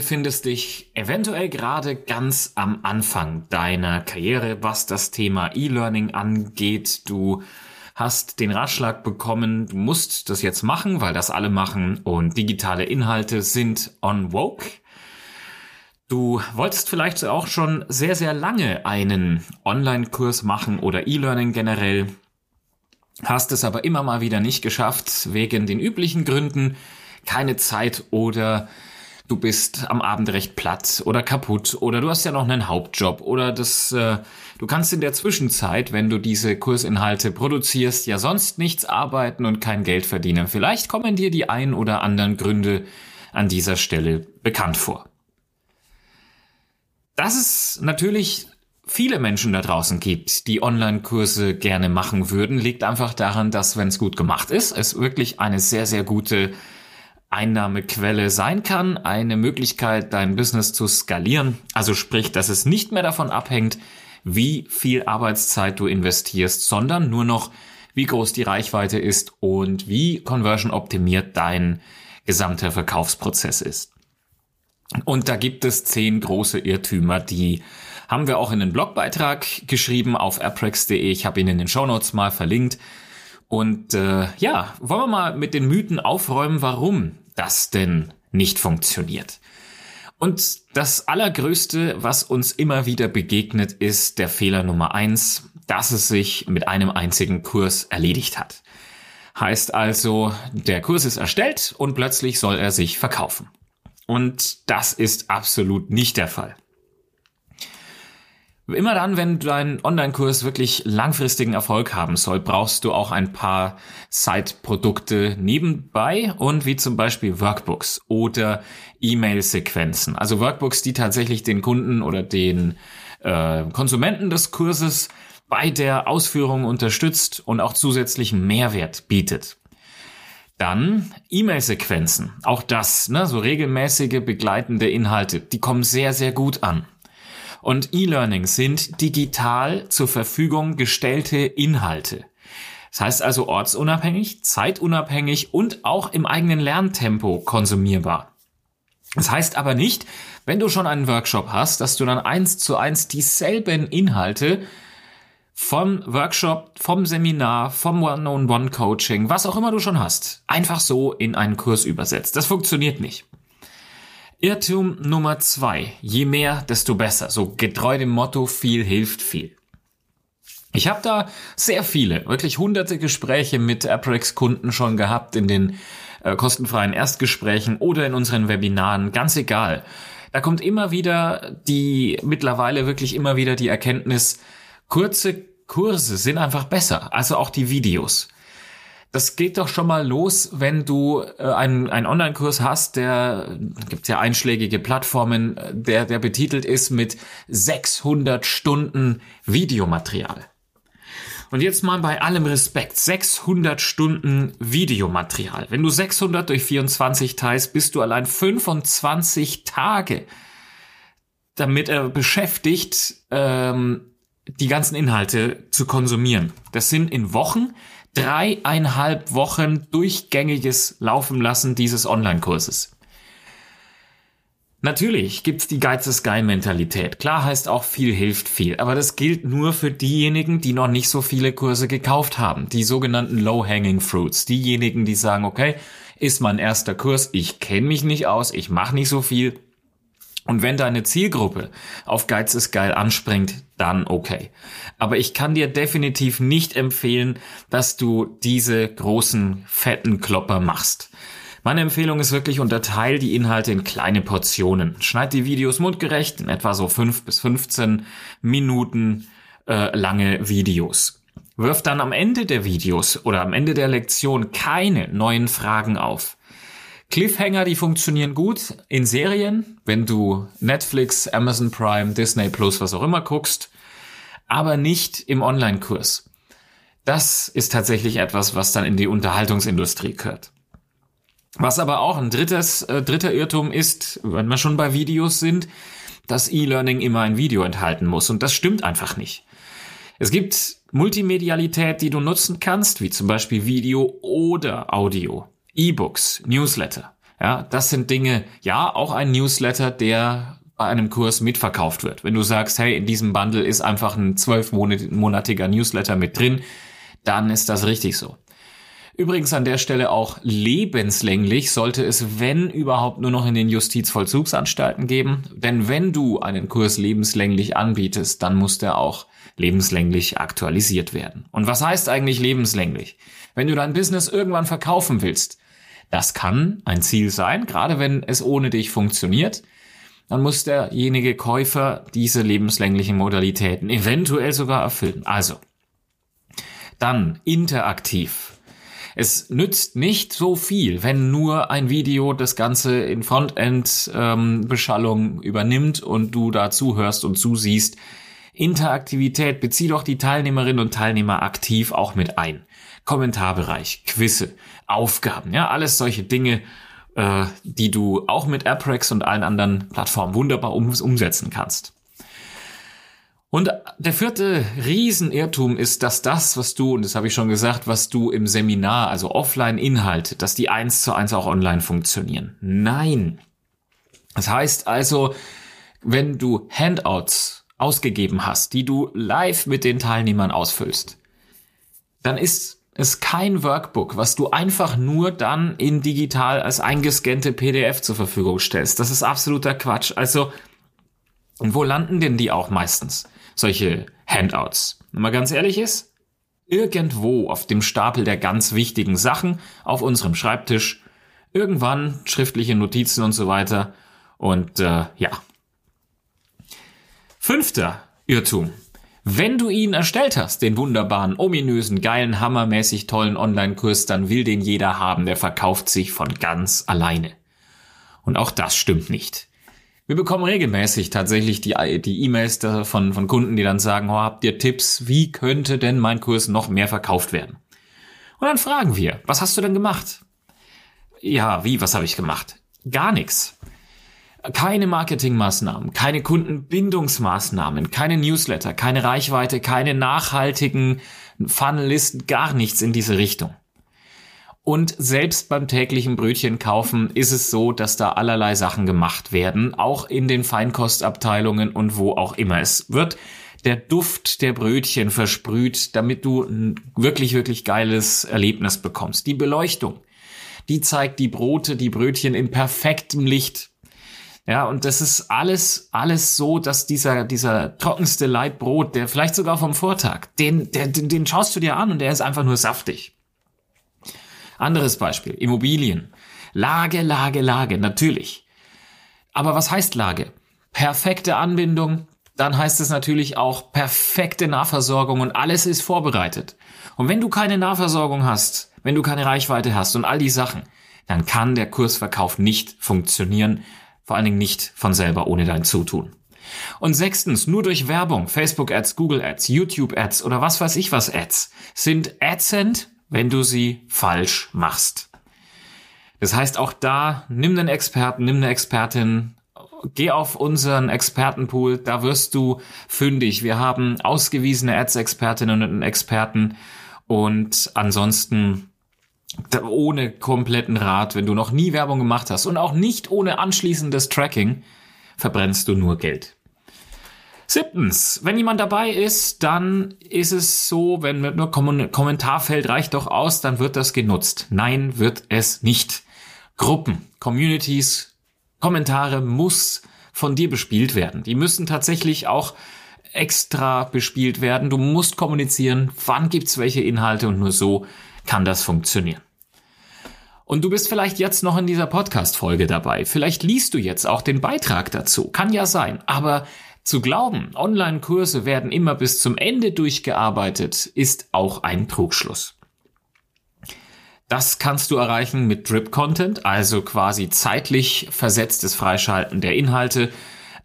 Befindest dich eventuell gerade ganz am Anfang deiner Karriere, was das Thema E-Learning angeht. Du hast den Ratschlag bekommen, du musst das jetzt machen, weil das alle machen und digitale Inhalte sind on woke. Du wolltest vielleicht auch schon sehr, sehr lange einen Online-Kurs machen oder E-Learning generell, hast es aber immer mal wieder nicht geschafft, wegen den üblichen Gründen, keine Zeit oder du bist am Abend recht platt oder kaputt oder du hast ja noch einen Hauptjob oder das äh, du kannst in der Zwischenzeit, wenn du diese Kursinhalte produzierst, ja sonst nichts arbeiten und kein Geld verdienen. Vielleicht kommen dir die ein oder anderen Gründe an dieser Stelle bekannt vor. Dass es natürlich viele Menschen da draußen gibt, die Online-Kurse gerne machen würden, liegt einfach daran, dass wenn es gut gemacht ist, es wirklich eine sehr, sehr gute Einnahmequelle sein kann, eine Möglichkeit, dein Business zu skalieren. Also sprich, dass es nicht mehr davon abhängt, wie viel Arbeitszeit du investierst, sondern nur noch, wie groß die Reichweite ist und wie conversion optimiert dein gesamter Verkaufsprozess ist. Und da gibt es zehn große Irrtümer, die haben wir auch in den Blogbeitrag geschrieben auf apprex.de. Ich habe ihn in den Shownotes mal verlinkt. Und äh, ja, wollen wir mal mit den Mythen aufräumen, warum das denn nicht funktioniert. Und das Allergrößte, was uns immer wieder begegnet, ist der Fehler Nummer eins, dass es sich mit einem einzigen Kurs erledigt hat. Heißt also, der Kurs ist erstellt und plötzlich soll er sich verkaufen. Und das ist absolut nicht der Fall. Immer dann, wenn dein Online-Kurs wirklich langfristigen Erfolg haben soll, brauchst du auch ein paar Side-Produkte nebenbei und wie zum Beispiel Workbooks oder E-Mail-Sequenzen. Also Workbooks, die tatsächlich den Kunden oder den äh, Konsumenten des Kurses bei der Ausführung unterstützt und auch zusätzlichen Mehrwert bietet. Dann E-Mail-Sequenzen. Auch das, ne, so regelmäßige begleitende Inhalte, die kommen sehr, sehr gut an. Und E-Learning sind digital zur Verfügung gestellte Inhalte. Das heißt also ortsunabhängig, zeitunabhängig und auch im eigenen Lerntempo konsumierbar. Das heißt aber nicht, wenn du schon einen Workshop hast, dass du dann eins zu eins dieselben Inhalte vom Workshop, vom Seminar, vom One-on-One-Coaching, was auch immer du schon hast, einfach so in einen Kurs übersetzt. Das funktioniert nicht. Irrtum Nummer zwei. Je mehr, desto besser. So getreu dem Motto, viel hilft viel. Ich habe da sehr viele, wirklich hunderte Gespräche mit Aprex-Kunden schon gehabt in den äh, kostenfreien Erstgesprächen oder in unseren Webinaren, ganz egal. Da kommt immer wieder die, mittlerweile wirklich immer wieder die Erkenntnis, kurze Kurse sind einfach besser, also auch die Videos. Das geht doch schon mal los, wenn du äh, einen, einen Online-Kurs hast, der gibt ja einschlägige Plattformen, der, der betitelt ist mit 600 Stunden Videomaterial. Und jetzt mal bei allem Respekt, 600 Stunden Videomaterial. Wenn du 600 durch 24 teilst, bist du allein 25 Tage damit er beschäftigt, ähm, die ganzen Inhalte zu konsumieren. Das sind in Wochen dreieinhalb Wochen durchgängiges Laufen lassen dieses Online-Kurses. Natürlich gibt's die Geiz ist geil Mentalität. Klar heißt auch viel hilft viel, aber das gilt nur für diejenigen, die noch nicht so viele Kurse gekauft haben. Die sogenannten Low-Hanging Fruits. Diejenigen, die sagen, okay, ist mein erster Kurs, ich kenne mich nicht aus, ich mache nicht so viel, und wenn deine Zielgruppe auf Geiz ist geil anspringt, dann okay. Aber ich kann dir definitiv nicht empfehlen, dass du diese großen, fetten Klopper machst. Meine Empfehlung ist wirklich, unterteil die Inhalte in kleine Portionen. Schneid die Videos mundgerecht, in etwa so fünf bis 15 Minuten äh, lange Videos. Wirf dann am Ende der Videos oder am Ende der Lektion keine neuen Fragen auf. Cliffhanger, die funktionieren gut in Serien, wenn du Netflix, Amazon Prime, Disney Plus, was auch immer guckst, aber nicht im Online-Kurs. Das ist tatsächlich etwas, was dann in die Unterhaltungsindustrie gehört. Was aber auch ein drittes, äh, dritter Irrtum ist, wenn wir schon bei Videos sind, dass E-Learning immer ein Video enthalten muss. Und das stimmt einfach nicht. Es gibt Multimedialität, die du nutzen kannst, wie zum Beispiel Video oder Audio. E-Books, Newsletter. Ja, das sind Dinge, ja, auch ein Newsletter, der bei einem Kurs mitverkauft wird. Wenn du sagst, hey, in diesem Bundle ist einfach ein zwölfmonatiger Newsletter mit drin, dann ist das richtig so. Übrigens an der Stelle auch lebenslänglich sollte es, wenn überhaupt, nur noch in den Justizvollzugsanstalten geben. Denn wenn du einen Kurs lebenslänglich anbietest, dann muss der auch lebenslänglich aktualisiert werden. Und was heißt eigentlich lebenslänglich? Wenn du dein Business irgendwann verkaufen willst, das kann ein Ziel sein, gerade wenn es ohne dich funktioniert, dann muss derjenige Käufer diese lebenslänglichen Modalitäten eventuell sogar erfüllen. Also, dann interaktiv. Es nützt nicht so viel, wenn nur ein Video das Ganze in Frontend-Beschallung ähm, übernimmt und du da zuhörst und zusiehst. Interaktivität, bezieh doch die Teilnehmerinnen und Teilnehmer aktiv auch mit ein. Kommentarbereich, Quizze, Aufgaben, ja, alles solche Dinge, äh, die du auch mit AppRex und allen anderen Plattformen wunderbar um, umsetzen kannst. Und der vierte Riesenirrtum ist, dass das, was du, und das habe ich schon gesagt, was du im Seminar, also Offline-Inhalte, dass die eins zu eins auch online funktionieren. Nein. Das heißt also, wenn du Handouts ausgegeben hast, die du live mit den Teilnehmern ausfüllst, dann ist es kein Workbook, was du einfach nur dann in digital als eingescannte PDF zur Verfügung stellst. Das ist absoluter Quatsch. Also, und wo landen denn die auch meistens? solche Handouts. Wenn man ganz ehrlich ist, irgendwo auf dem Stapel der ganz wichtigen Sachen auf unserem Schreibtisch, irgendwann schriftliche Notizen und so weiter. Und äh, ja. Fünfter Irrtum. Wenn du ihn erstellt hast, den wunderbaren, ominösen, geilen, hammermäßig tollen Online-Kurs, dann will den jeder haben, der verkauft sich von ganz alleine. Und auch das stimmt nicht. Wir bekommen regelmäßig tatsächlich die E-Mails von, von Kunden, die dann sagen, oh, habt ihr Tipps, wie könnte denn mein Kurs noch mehr verkauft werden? Und dann fragen wir, was hast du denn gemacht? Ja, wie, was habe ich gemacht? Gar nichts. Keine Marketingmaßnahmen, keine Kundenbindungsmaßnahmen, keine Newsletter, keine Reichweite, keine nachhaltigen Funnellisten, gar nichts in diese Richtung. Und selbst beim täglichen Brötchen kaufen ist es so, dass da allerlei Sachen gemacht werden, auch in den Feinkostabteilungen und wo auch immer. Es wird der Duft der Brötchen versprüht, damit du ein wirklich, wirklich geiles Erlebnis bekommst. Die Beleuchtung, die zeigt die Brote, die Brötchen in perfektem Licht. Ja, und das ist alles, alles so, dass dieser, dieser trockenste Leibbrot, der vielleicht sogar vom Vortag, den, der, den, den schaust du dir an und der ist einfach nur saftig. Anderes Beispiel, Immobilien. Lage, Lage, Lage, natürlich. Aber was heißt Lage? Perfekte Anbindung, dann heißt es natürlich auch perfekte Nahversorgung und alles ist vorbereitet. Und wenn du keine Nahversorgung hast, wenn du keine Reichweite hast und all die Sachen, dann kann der Kursverkauf nicht funktionieren, vor allen Dingen nicht von selber ohne dein Zutun. Und sechstens, nur durch Werbung, Facebook Ads, Google Ads, YouTube Ads oder was weiß ich was Ads, sind AdSend wenn du sie falsch machst. Das heißt, auch da nimm einen Experten, nimm eine Expertin, geh auf unseren Expertenpool, da wirst du fündig. Wir haben ausgewiesene Ads-Expertinnen und Experten und ansonsten ohne kompletten Rat, wenn du noch nie Werbung gemacht hast und auch nicht ohne anschließendes Tracking, verbrennst du nur Geld. Siebtens, wenn jemand dabei ist, dann ist es so, wenn nur Kommentarfeld reicht doch aus, dann wird das genutzt. Nein, wird es nicht. Gruppen, Communities, Kommentare muss von dir bespielt werden. Die müssen tatsächlich auch extra bespielt werden. Du musst kommunizieren, wann gibt's welche Inhalte und nur so kann das funktionieren. Und du bist vielleicht jetzt noch in dieser Podcast-Folge dabei. Vielleicht liest du jetzt auch den Beitrag dazu. Kann ja sein. Aber zu glauben, Online-Kurse werden immer bis zum Ende durchgearbeitet, ist auch ein Trugschluss. Das kannst du erreichen mit Drip-Content, also quasi zeitlich versetztes Freischalten der Inhalte,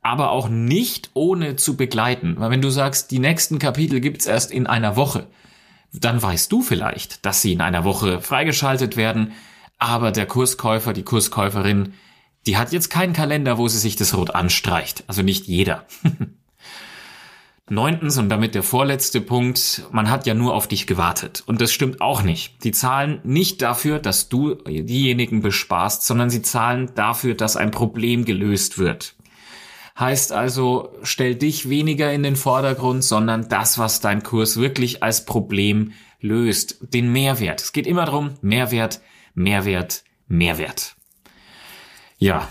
aber auch nicht ohne zu begleiten. Weil wenn du sagst, die nächsten Kapitel gibt's erst in einer Woche, dann weißt du vielleicht, dass sie in einer Woche freigeschaltet werden, aber der Kurskäufer, die Kurskäuferin die hat jetzt keinen Kalender, wo sie sich das Rot anstreicht. Also nicht jeder. Neuntens und damit der vorletzte Punkt, man hat ja nur auf dich gewartet. Und das stimmt auch nicht. Die zahlen nicht dafür, dass du diejenigen besparst, sondern sie zahlen dafür, dass ein Problem gelöst wird. Heißt also, stell dich weniger in den Vordergrund, sondern das, was dein Kurs wirklich als Problem löst. Den Mehrwert. Es geht immer darum, Mehrwert, Mehrwert, Mehrwert. Ja.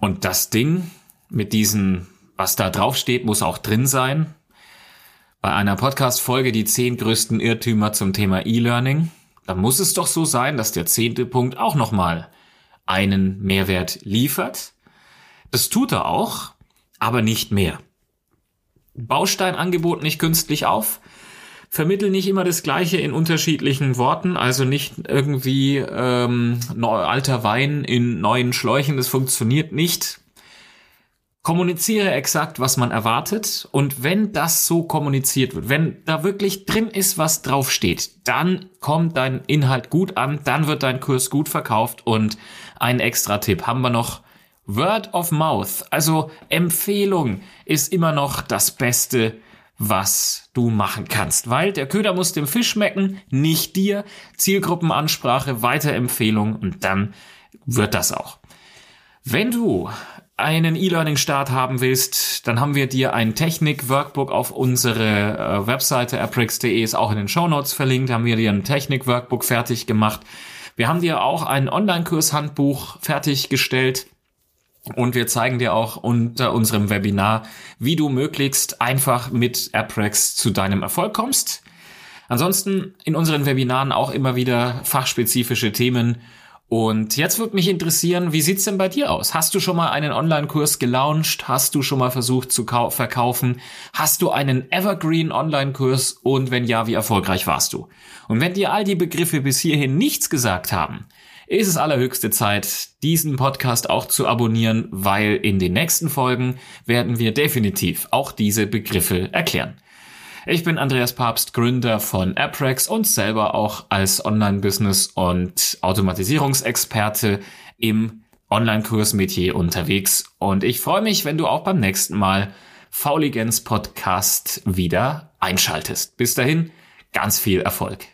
Und das Ding mit diesen was da drauf steht, muss auch drin sein. Bei einer Podcast-Folge die zehn größten Irrtümer zum Thema E-Learning. Da muss es doch so sein, dass der zehnte Punkt auch nochmal einen Mehrwert liefert. Das tut er auch, aber nicht mehr. Bausteinangebot nicht künstlich auf. Vermittel nicht immer das Gleiche in unterschiedlichen Worten, also nicht irgendwie ähm, alter Wein in neuen Schläuchen, das funktioniert nicht. Kommuniziere exakt, was man erwartet und wenn das so kommuniziert wird, wenn da wirklich drin ist, was drauf steht, dann kommt dein Inhalt gut an, dann wird dein Kurs gut verkauft und ein extra Tipp haben wir noch. Word of Mouth, also Empfehlung ist immer noch das Beste, was du machen kannst, weil der Köder muss dem Fisch schmecken, nicht dir. Zielgruppenansprache, Weiterempfehlung und dann wird das auch. Wenn du einen E-Learning-Start haben willst, dann haben wir dir ein Technik-Workbook auf unsere äh, Webseite aprix.de, ist auch in den Show Notes verlinkt, haben wir dir ein Technik-Workbook fertig gemacht. Wir haben dir auch ein Online-Kurs-Handbuch fertiggestellt. Und wir zeigen dir auch unter unserem Webinar, wie du möglichst einfach mit Apprex zu deinem Erfolg kommst. Ansonsten in unseren Webinaren auch immer wieder fachspezifische Themen und jetzt würde mich interessieren, wie sieht's denn bei dir aus? Hast du schon mal einen Online-Kurs gelauncht? Hast du schon mal versucht zu verkaufen? Hast du einen Evergreen Online-Kurs? Und wenn ja, wie erfolgreich warst du? Und wenn dir all die Begriffe bis hierhin nichts gesagt haben, ist es allerhöchste Zeit, diesen Podcast auch zu abonnieren, weil in den nächsten Folgen werden wir definitiv auch diese Begriffe erklären. Ich bin Andreas Papst, Gründer von Apprex und selber auch als Online-Business- und Automatisierungsexperte im Online-Kursmetier unterwegs. Und ich freue mich, wenn du auch beim nächsten Mal Fauligens Podcast wieder einschaltest. Bis dahin, ganz viel Erfolg.